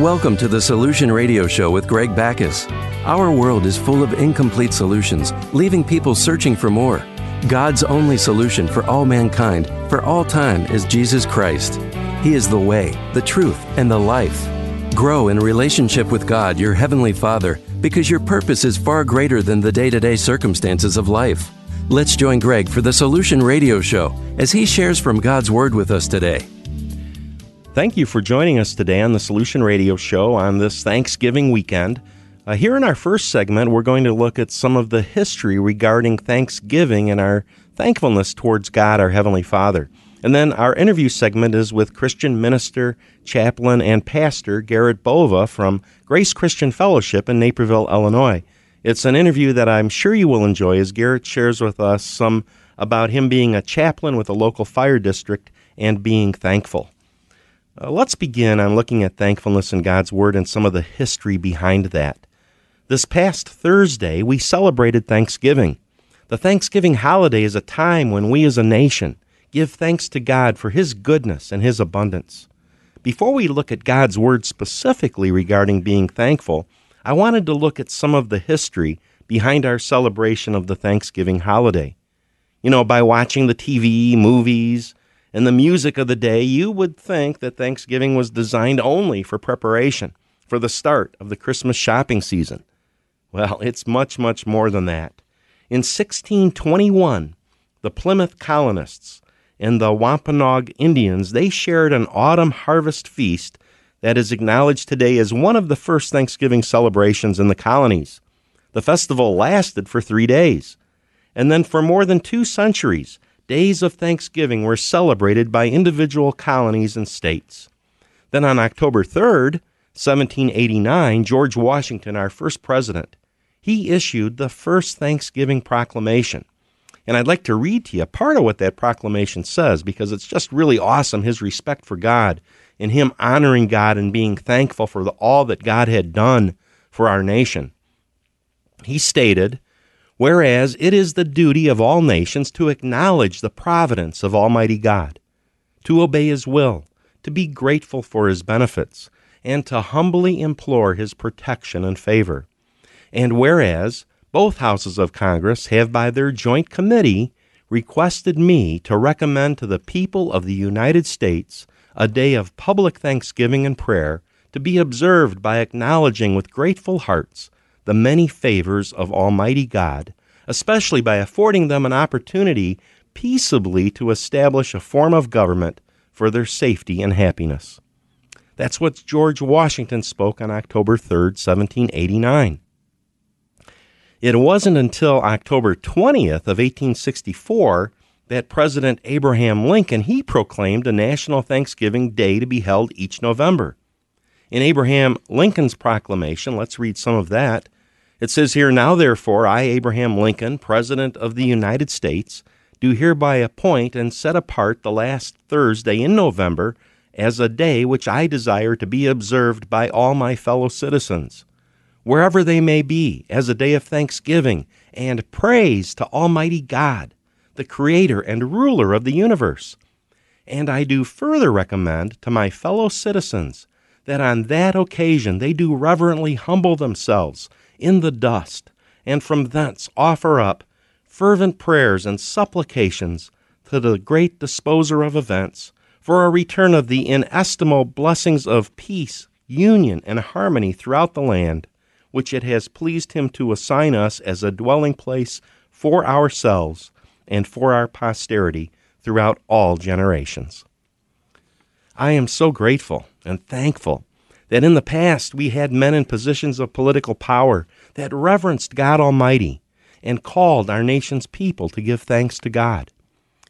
Welcome to the Solution Radio Show with Greg Backus. Our world is full of incomplete solutions, leaving people searching for more. God's only solution for all mankind, for all time, is Jesus Christ. He is the way, the truth, and the life. Grow in relationship with God, your Heavenly Father, because your purpose is far greater than the day to day circumstances of life. Let's join Greg for the Solution Radio Show as he shares from God's Word with us today. Thank you for joining us today on the Solution Radio Show on this Thanksgiving weekend. Uh, here in our first segment, we're going to look at some of the history regarding Thanksgiving and our thankfulness towards God, our Heavenly Father. And then our interview segment is with Christian minister, chaplain, and pastor Garrett Bova from Grace Christian Fellowship in Naperville, Illinois. It's an interview that I'm sure you will enjoy as Garrett shares with us some about him being a chaplain with a local fire district and being thankful. Uh, let's begin on looking at thankfulness in God's Word and some of the history behind that. This past Thursday, we celebrated Thanksgiving. The Thanksgiving holiday is a time when we as a nation give thanks to God for His goodness and His abundance. Before we look at God's Word specifically regarding being thankful, I wanted to look at some of the history behind our celebration of the Thanksgiving holiday. You know, by watching the TV, movies, and the music of the day, you would think that Thanksgiving was designed only for preparation for the start of the Christmas shopping season. Well, it's much, much more than that. In 1621, the Plymouth colonists and the Wampanoag Indians, they shared an autumn harvest feast that is acknowledged today as one of the first Thanksgiving celebrations in the colonies. The festival lasted for 3 days. And then for more than 2 centuries, days of Thanksgiving were celebrated by individual colonies and states. Then on October 3rd, 1789, George Washington, our first president, he issued the first Thanksgiving proclamation. And I'd like to read to you part of what that proclamation says because it's just really awesome his respect for God and him honoring God and being thankful for the, all that God had done for our nation. He stated, Whereas it is the duty of all nations to acknowledge the providence of Almighty God, to obey His will, to be grateful for His benefits, and to humbly implore His protection and favor. And whereas both houses of Congress have by their joint committee requested me to recommend to the people of the United States a day of public thanksgiving and prayer to be observed by acknowledging with grateful hearts the many favors of Almighty God, especially by affording them an opportunity peaceably to establish a form of government for their safety and happiness. That's what George Washington spoke on October 3, 1789. It wasn't until October 20th of 1864 that President Abraham Lincoln he proclaimed a national Thanksgiving Day to be held each November. In Abraham Lincoln's proclamation, let's read some of that. It says here, Now therefore, I, Abraham Lincoln, President of the United States, do hereby appoint and set apart the last Thursday in November as a day which I desire to be observed by all my fellow citizens, wherever they may be, as a day of thanksgiving and praise to Almighty God, the Creator and ruler of the universe. And I do further recommend to my fellow citizens that on that occasion they do reverently humble themselves in the dust, and from thence offer up fervent prayers and supplications to the great disposer of events for a return of the inestimable blessings of peace, union, and harmony throughout the land, which it has pleased him to assign us as a dwelling place for ourselves and for our posterity throughout all generations. I am so grateful and thankful that in the past we had men in positions of political power that reverenced God Almighty and called our nation's people to give thanks to God.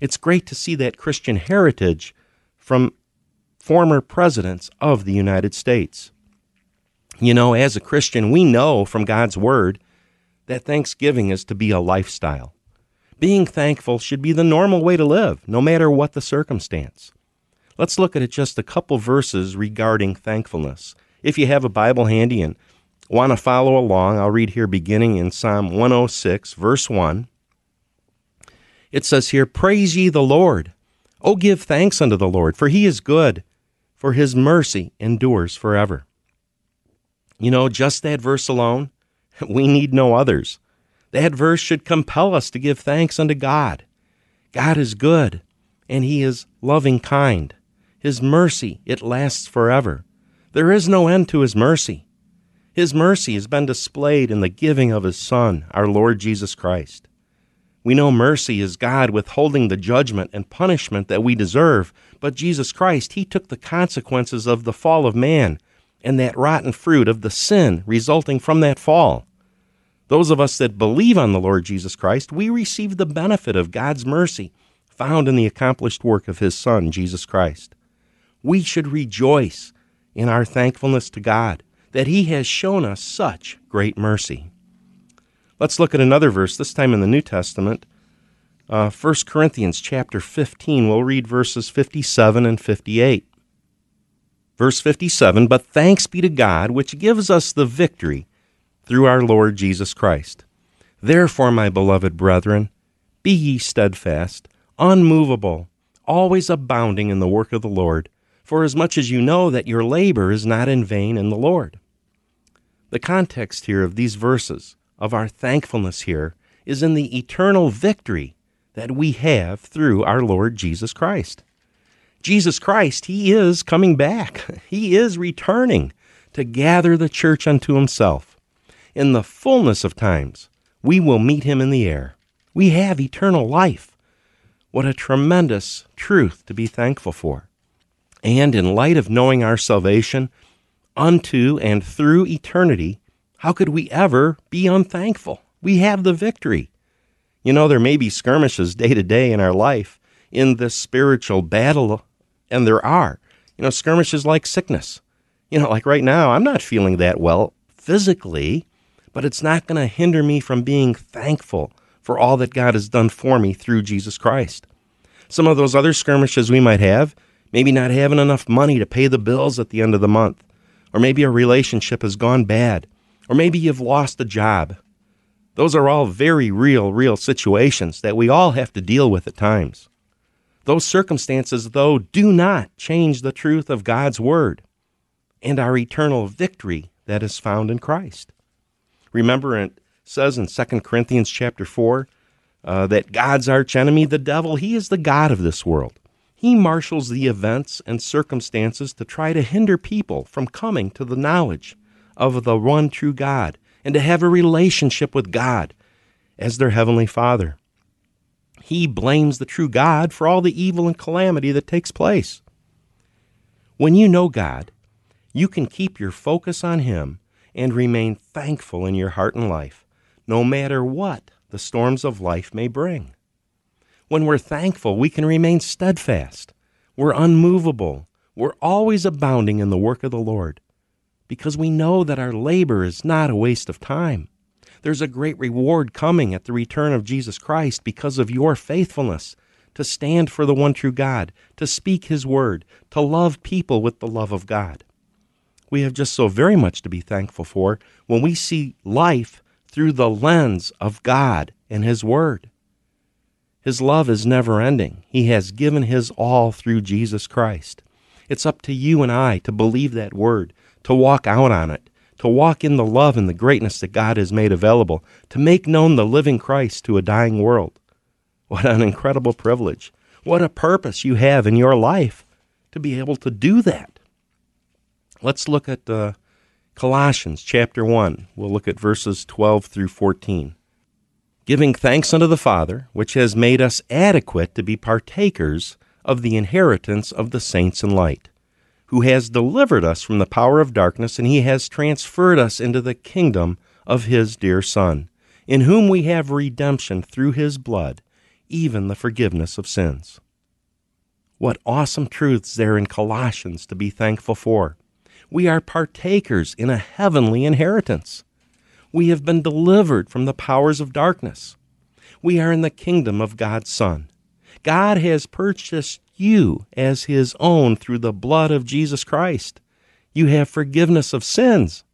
It's great to see that Christian heritage from former presidents of the United States. You know, as a Christian, we know from God's Word that thanksgiving is to be a lifestyle. Being thankful should be the normal way to live, no matter what the circumstance. Let's look at just a couple verses regarding thankfulness. If you have a Bible handy and want to follow along, I'll read here beginning in Psalm 106, verse 1. It says here, Praise ye the Lord. O give thanks unto the Lord, for he is good, for his mercy endures forever. You know, just that verse alone, we need no others. That verse should compel us to give thanks unto God. God is good, and He is loving kind. His mercy, it lasts forever. There is no end to His mercy. His mercy has been displayed in the giving of His Son, our Lord Jesus Christ. We know mercy is God withholding the judgment and punishment that we deserve, but Jesus Christ, He took the consequences of the fall of man and that rotten fruit of the sin resulting from that fall. Those of us that believe on the Lord Jesus Christ, we receive the benefit of God's mercy found in the accomplished work of His Son, Jesus Christ. We should rejoice in our thankfulness to God that He has shown us such great mercy. Let's look at another verse, this time in the New Testament. Uh, 1 Corinthians chapter 15, we'll read verses 57 and 58. Verse 57 But thanks be to God, which gives us the victory through our Lord Jesus Christ. Therefore, my beloved brethren, be ye steadfast, unmovable, always abounding in the work of the Lord, for as much as you know that your labor is not in vain in the Lord. The context here of these verses, of our thankfulness here, is in the eternal victory that we have through our Lord Jesus Christ. Jesus Christ, He is coming back. He is returning to gather the church unto Himself. In the fullness of times, we will meet Him in the air. We have eternal life. What a tremendous truth to be thankful for. And in light of knowing our salvation unto and through eternity, how could we ever be unthankful? We have the victory. You know, there may be skirmishes day to day in our life in this spiritual battle, and there are. You know, skirmishes like sickness. You know, like right now, I'm not feeling that well physically, but it's not going to hinder me from being thankful for all that God has done for me through Jesus Christ. Some of those other skirmishes we might have, maybe not having enough money to pay the bills at the end of the month, or maybe a relationship has gone bad, or maybe you've lost a job. Those are all very real, real situations that we all have to deal with at times. Those circumstances, though, do not change the truth of God's Word and our eternal victory that is found in Christ. Remember, it says in 2 Corinthians chapter 4 uh, that God's archenemy, the devil, he is the God of this world. He marshals the events and circumstances to try to hinder people from coming to the knowledge of the one true God and to have a relationship with God as their heavenly Father. He blames the true God for all the evil and calamity that takes place. When you know God, you can keep your focus on Him and remain thankful in your heart and life, no matter what the storms of life may bring. When we're thankful, we can remain steadfast. We're unmovable. We're always abounding in the work of the Lord because we know that our labor is not a waste of time. There's a great reward coming at the return of Jesus Christ because of your faithfulness to stand for the one true God, to speak His word, to love people with the love of God. We have just so very much to be thankful for when we see life through the lens of God and His Word. His love is never ending. He has given His all through Jesus Christ. It's up to you and I to believe that Word, to walk out on it, to walk in the love and the greatness that God has made available, to make known the living Christ to a dying world. What an incredible privilege. What a purpose you have in your life to be able to do that. Let's look at uh, Colossians chapter 1. We'll look at verses 12 through 14. Giving thanks unto the Father, which has made us adequate to be partakers of the inheritance of the saints in light who has delivered us from the power of darkness, and he has transferred us into the kingdom of his dear Son, in whom we have redemption through his blood, even the forgiveness of sins. What awesome truths there in Colossians to be thankful for. We are partakers in a heavenly inheritance. We have been delivered from the powers of darkness. We are in the kingdom of God's Son. God has purchased you as his own through the blood of Jesus Christ. You have forgiveness of sins.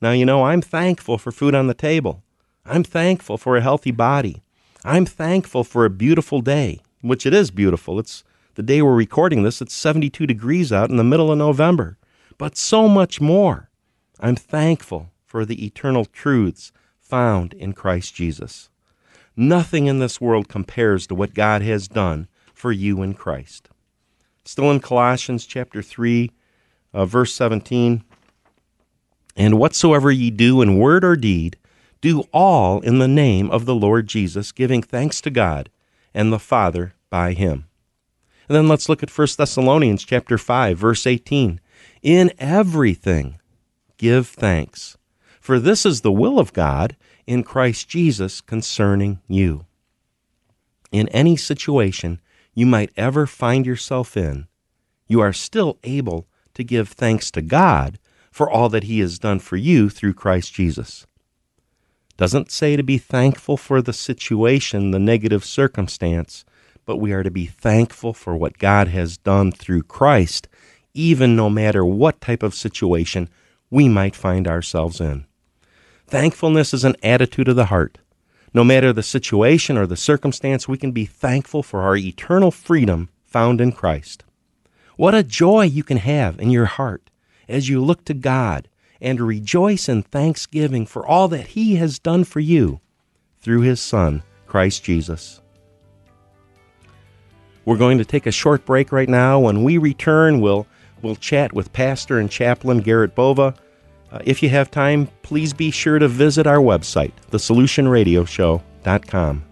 Now, you know, I'm thankful for food on the table. I'm thankful for a healthy body. I'm thankful for a beautiful day, which it is beautiful. It's the day we're recording this, it's 72 degrees out in the middle of November. But so much more. I'm thankful for the eternal truths found in Christ Jesus. Nothing in this world compares to what God has done for you in Christ. Still in Colossians chapter 3, uh, verse 17. And whatsoever ye do in word or deed, do all in the name of the Lord Jesus, giving thanks to God and the Father by him. And then let's look at 1 Thessalonians chapter 5 verse 18. In everything give thanks, for this is the will of God in Christ Jesus concerning you. In any situation you might ever find yourself in, you are still able to give thanks to God for all that he has done for you through Christ Jesus. Doesn't say to be thankful for the situation, the negative circumstance, but we are to be thankful for what God has done through Christ, even no matter what type of situation we might find ourselves in. Thankfulness is an attitude of the heart. No matter the situation or the circumstance, we can be thankful for our eternal freedom found in Christ. What a joy you can have in your heart as you look to God and rejoice in thanksgiving for all that He has done for you through His Son, Christ Jesus. We're going to take a short break right now. When we return, we'll, we'll chat with Pastor and Chaplain Garrett Bova. Uh, if you have time, please be sure to visit our website, thesolutionradioshow.com.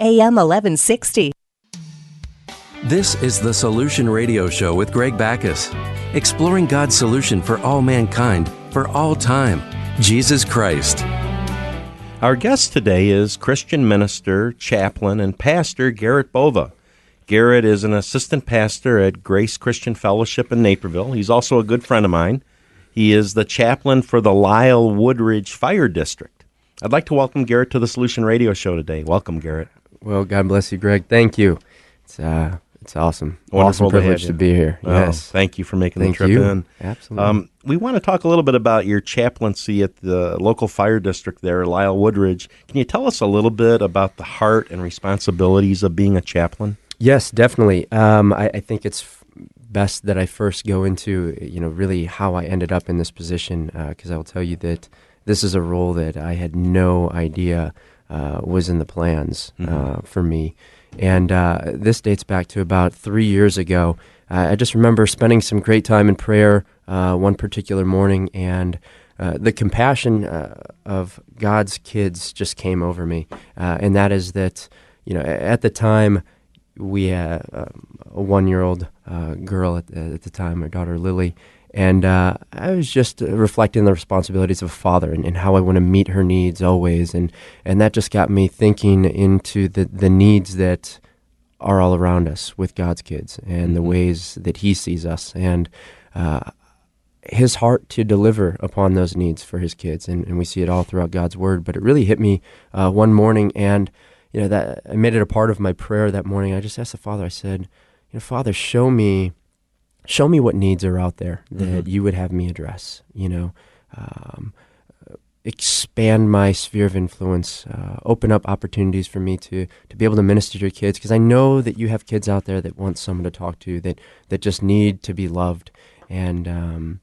AM 1160. This is the Solution Radio Show with Greg Backus, exploring God's solution for all mankind for all time, Jesus Christ. Our guest today is Christian minister, chaplain, and pastor Garrett Bova. Garrett is an assistant pastor at Grace Christian Fellowship in Naperville. He's also a good friend of mine. He is the chaplain for the Lisle Woodridge Fire District. I'd like to welcome Garrett to the Solution Radio Show today. Welcome, Garrett. Well, God bless you, Greg. Thank you. It's uh, it's awesome. Wonderful awesome privilege to, to, be here. Oh, yes. Thank you for making thank the trip you. in. Absolutely. Um, we want to talk a little bit about your chaplaincy at the local fire district there, Lisle Woodridge. Can you tell us a little bit about the heart and responsibilities of being a chaplain? Yes, definitely. Um, I, I, think it's f- best that I first go into, you know, really how I ended up in this position, because uh, I will tell you that this is a role that I had no idea uh, was in the plans mm-hmm. uh, for me. And uh, this dates back to about three years ago. Uh, I just remember spending some great time in prayer uh, one particular morning, and uh, the compassion of God's kids just came over me. and that is that, you know, at the time, we had um, a one year old girl at, at the time, our daughter Lily, and uh, I was just uh, reflecting the responsibilities of a father and, and, how I want to meet her needs always. And, and that just got me thinking into the, the needs that are all around us with God's kids and mm-hmm. the ways that He sees us. And uh, his heart to deliver upon those needs for his kids. And, and we see it all throughout God's word. But it really hit me uh, one morning. And, you know, that I made it a part of my prayer that morning. I just asked the Father, I said, you know, Father, show me show me what needs are out there that mm-hmm. you would have me address. You know, um, expand my sphere of influence, uh, open up opportunities for me to to be able to minister to your kids because I know that you have kids out there that want someone to talk to that that just need to be loved and um,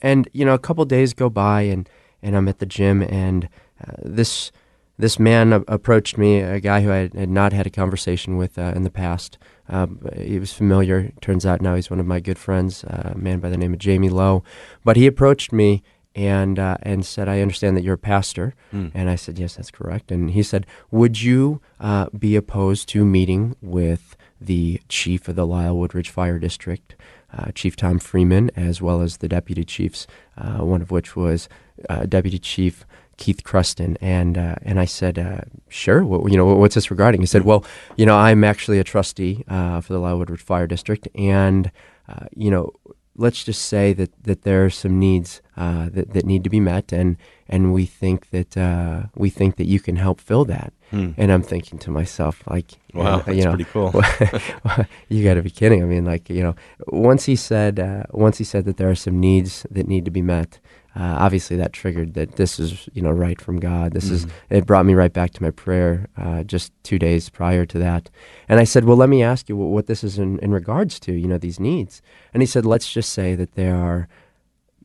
and you know a couple days go by and and I'm at the gym and uh, this this man approached me, a guy who I had not had a conversation with uh, in the past. Um, he was familiar. Turns out now he's one of my good friends, uh, a man by the name of Jamie Lowe. But he approached me and uh, and said, "I understand that you're a pastor." Mm. And I said, "Yes, that's correct." And he said, "Would you uh, be opposed to meeting with the chief of the Lisle Woodridge Fire District, uh, Chief Tom Freeman, as well as the deputy chiefs, uh, one of which was uh, Deputy Chief Keith Cruston, and uh, and I said, uh, sure. What, you know, what's this regarding? He said, well, you know, I'm actually a trustee uh, for the Lisle Fire District, and uh, you know, let's just say that, that there are some needs uh, that, that need to be met, and and we think that uh, we think that you can help fill that. Hmm. And I'm thinking to myself, like, Wow, that's you know, pretty cool. you got to be kidding! I mean, like, you know, once he said, uh, once he said that there are some needs that need to be met. Uh, obviously, that triggered that this is, you know, right from God. This is. Mm-hmm. It brought me right back to my prayer uh, just two days prior to that, and I said, "Well, let me ask you what, what this is in, in regards to, you know, these needs." And he said, "Let's just say that there are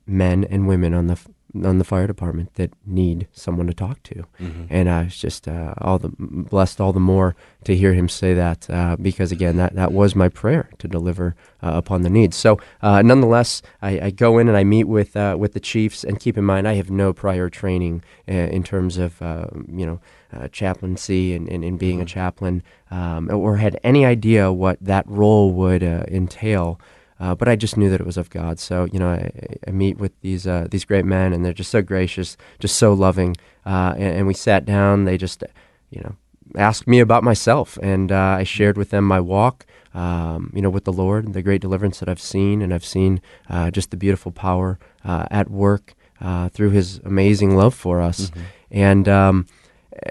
men and women on the on the fire department that need someone to talk to." Mm-hmm. And I was just uh, all the blessed all the more to hear him say that uh, because again that that was my prayer to deliver uh, upon the needs. So uh, nonetheless, I, I go in and I meet with uh, with the chiefs. And keep in mind, I have no prior training uh, in terms of uh, you know uh, chaplaincy and, and, and being a chaplain, um, or had any idea what that role would uh, entail. Uh, but I just knew that it was of God. So you know, I, I meet with these uh, these great men, and they're just so gracious, just so loving. Uh, and, and we sat down. They just, you know, asked me about myself, and uh, I shared with them my walk, um, you know, with the Lord, the great deliverance that I've seen, and I've seen uh, just the beautiful power uh, at work uh, through His amazing love for us, and. Um,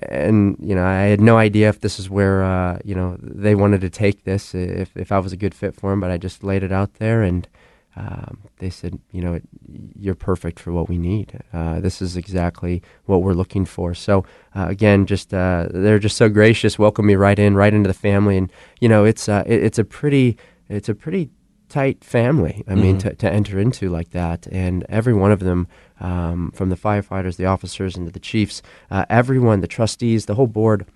and you know, I had no idea if this is where uh, you know they wanted to take this, if if I was a good fit for them. But I just laid it out there, and um, they said, you know, you're perfect for what we need. Uh, this is exactly what we're looking for. So uh, again, just uh, they're just so gracious, welcome me right in, right into the family, and you know, it's uh, it, it's a pretty it's a pretty tight family. I mean, to, to enter into like that, and every one of them, um, from the firefighters, the officers, and the chiefs, uh, everyone, the trustees, the whole board,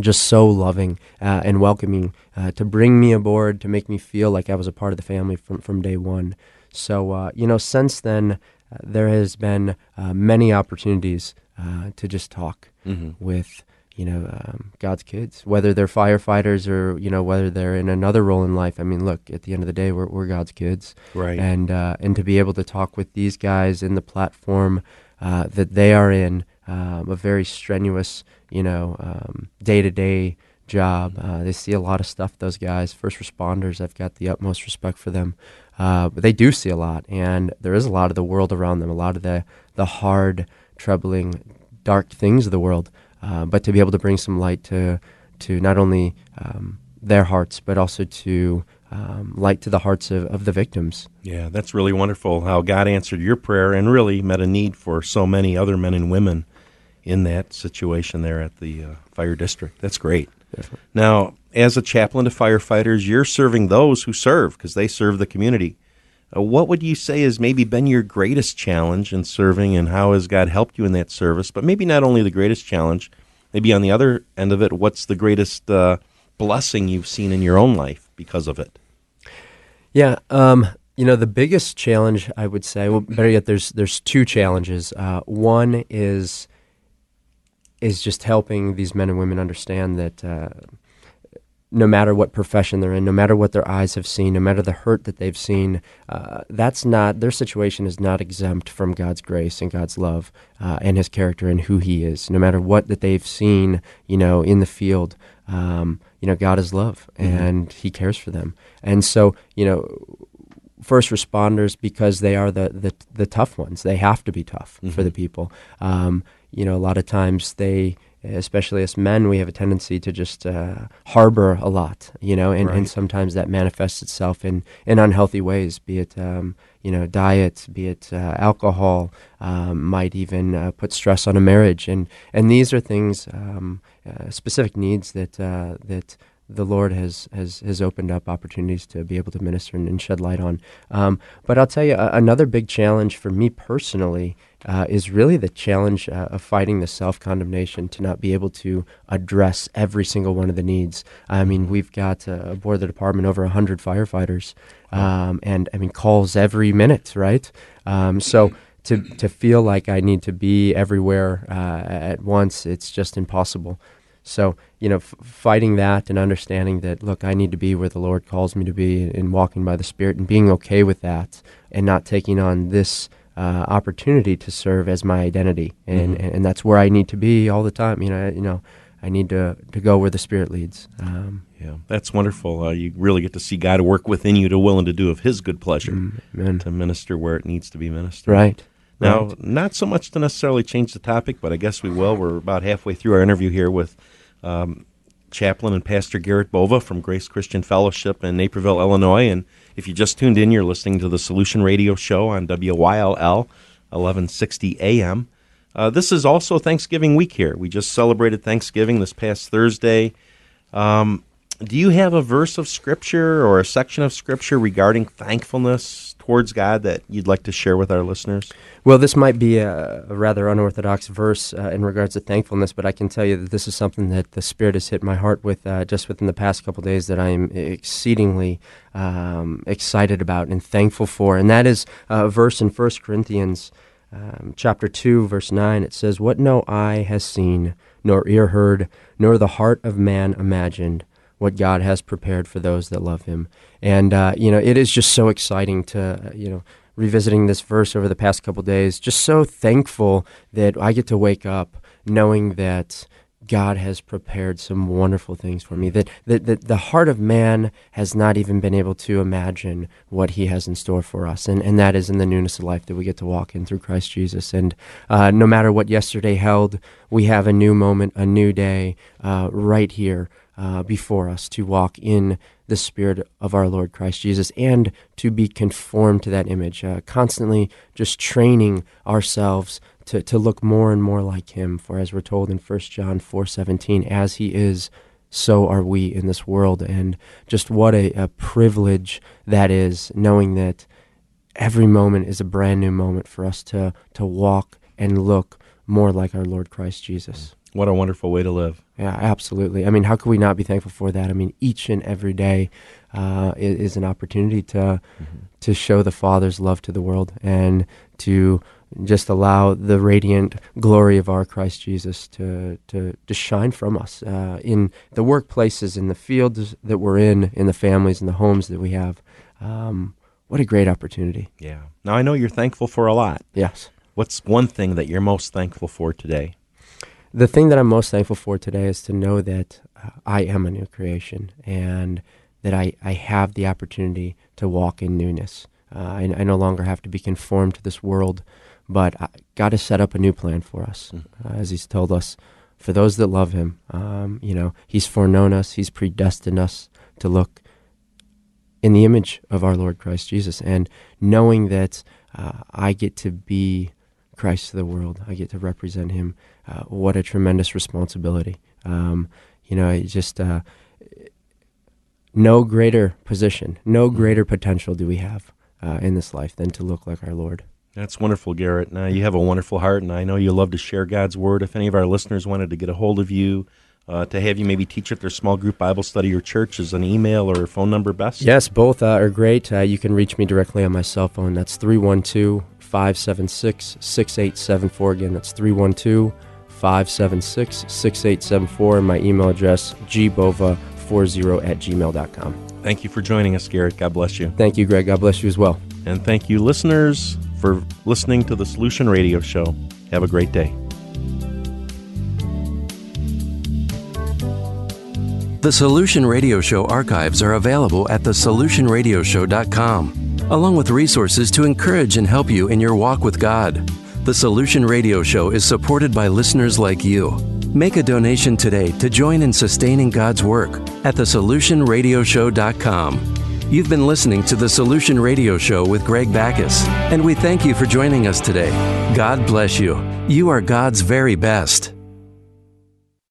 just so loving uh, and welcoming uh, to bring me aboard, to make me feel like I was a part of the family from from day one. So uh, you know, since then, uh, there has been uh, many opportunities uh, to just talk with you know um, God's kids, whether they're firefighters or you know whether they're in another role in life. I mean, look, at the end of the day, we're we're God's kids, Right. And uh, and to be able to talk with these guys in the platform uh, that they are in, um, a very strenuous, you know, day to day job. Uh, they see a lot of stuff. Those guys, first responders, I've got the utmost respect for them. Uh, but they do see a lot, and there is a lot of the world around them, a lot of the the hard, troubling, dark things of the world. Uh, but to be able to bring some light to to not only um, their hearts, but also to um, light to the hearts of, of the victims. Yeah, that's really wonderful how God answered your prayer and really met a need for so many other men and women in that situation there at the uh, fire district. That's great. Now, as a chaplain to firefighters, you're serving those who serve because they serve the community. Uh, what would you say has maybe been your greatest challenge in serving, and how has God helped you in that service? But maybe not only the greatest challenge, maybe on the other end of it, what's the greatest uh, blessing you've seen in your own life because of it? Yeah, um, you know the biggest challenge I would say. Well, better yet, there's there's two challenges. Uh, one is is just helping these men and women understand that uh, no matter what profession they're in, no matter what their eyes have seen, no matter the hurt that they've seen, uh, that's not their situation is not exempt from God's grace and God's love uh, and His character and who He is. No matter what that they've seen, you know, in the field, um, you know, God is love and He cares for them. And so, you know, first responders because they are the, the, the tough ones. They have to be tough for the people. Um, you know, a lot of times they, especially as men, we have a tendency to just uh, harbor a lot, you know, and, and sometimes that manifests itself in, in unhealthy ways, be it, um, you know, diet, be it uh, alcohol, um, might even uh, put stress on a marriage. And, and these are things, um, uh, specific needs that, uh, that the Lord has, has, has opened up opportunities to be able to minister and, and shed light on. Um, but I'll tell you, another big challenge for me personally uh, is really the challenge uh, of fighting the self condemnation to not be able to address every single one of the needs. I mean, we've got uh, aboard the department over 100 firefighters, um, and I mean, calls every minute, right? Um, so to, to feel like I need to be everywhere uh, at once, it's just impossible. So, you know, f- fighting that and understanding that, look, I need to be where the Lord calls me to be and walking by the Spirit and being okay with that and not taking on this uh, opportunity to serve as my identity. And, and that's where I need to be all the time. You know, I- you know, I need to, to go where the Spirit leads. Um, yeah, that's wonderful. Uh, you really get to see God work within you to will and to do of His good pleasure mm, amen. to minister where it needs to be ministered. Right. Now, right. not so much to necessarily change the topic, but I guess we will. We're about halfway through our interview here with um, Chaplain and Pastor Garrett Bova from Grace Christian Fellowship in Naperville, Illinois. And if you just tuned in, you're listening to the Solution Radio Show on WYLL 1160 AM. Uh, this is also Thanksgiving week here. We just celebrated Thanksgiving this past Thursday. Um, do you have a verse of Scripture or a section of Scripture regarding thankfulness towards God that you'd like to share with our listeners? Well, this might be a, a rather unorthodox verse uh, in regards to thankfulness, but I can tell you that this is something that the Spirit has hit my heart with uh, just within the past couple days that I am exceedingly um, excited about and thankful for. And that is a verse in 1 Corinthians um, chapter 2, verse 9. It says, What no eye has seen, nor ear heard, nor the heart of man imagined what God has prepared for those that love Him. And uh, you know, it is just so exciting to you know revisiting this verse over the past couple days. Just so thankful that I get to wake up knowing that God has prepared some wonderful things for me. That, that, that the heart of man has not even been able to imagine what He has in store for us, and and that is in the newness of life that we get to walk in through Christ Jesus. And uh, no matter what yesterday held, we have a new moment, a new day, uh, right here uh, before us to walk in the Spirit of our Lord Christ Jesus and to be conformed to that image, uh, constantly just training ourselves to, to look more and more like Him. For as we're told in 1 John 4.17, as He is, so are we in this world. And just what a, a privilege that is, knowing that every moment is a brand new moment for us to, to walk and look more like our Lord Christ Jesus. What a wonderful way to live. Yeah, absolutely. I mean, how could we not be thankful for that? I mean, each and every day uh, is, is, an opportunity to mm-hmm. to show the Father's love to the world and to just allow the radiant glory of our Christ Jesus to to, to shine from us uh, in the workplaces, in the fields that we're in, in the families and the homes that we have. Um, what a great opportunity! Yeah. Now I know you're thankful for a lot. Yes. What's one thing that you're most thankful for today? The thing that I'm most thankful for today is to know that uh, I am a new creation and that I, I have the opportunity to walk in newness. Uh, I, I, no longer have to be conformed to this world, but I, God has set up a new plan for us, mm. uh, as He's told us. For those that love Him, um, you know, He's foreknown us, He's predestined us to look in the image of our Lord Christ Jesus, and knowing that uh, I get to be Christ to the world, I get to represent Him uh, what a tremendous responsibility. Um, you know, just uh, no greater position, no mm-hmm. greater potential do we have uh, in this life than to look like our Lord. That's wonderful, Garrett. Now, you have a wonderful heart, and I know you love to share God's word. If any of our listeners wanted to get a hold of you, uh, to have you maybe teach at their small group Bible study or church, is an email or a phone number best? Yes, both uh, are great. Uh, you can reach me directly on my cell phone. That's 312 576 6874. Again, that's 312 576 6874 and my email address gbova40 at gmail.com. Thank you for joining us, Garrett. God bless you. Thank you, Greg. God bless you as well. And thank you, listeners, for listening to the Solution Radio Show. Have a great day. The Solution Radio Show archives are available at thesolutionradioshow.com, along with resources to encourage and help you in your walk with God. The Solution Radio Show is supported by listeners like you. Make a donation today to join in sustaining God's work at thesolutionradioshow.com. You've been listening to The Solution Radio Show with Greg Backus, and we thank you for joining us today. God bless you. You are God's very best.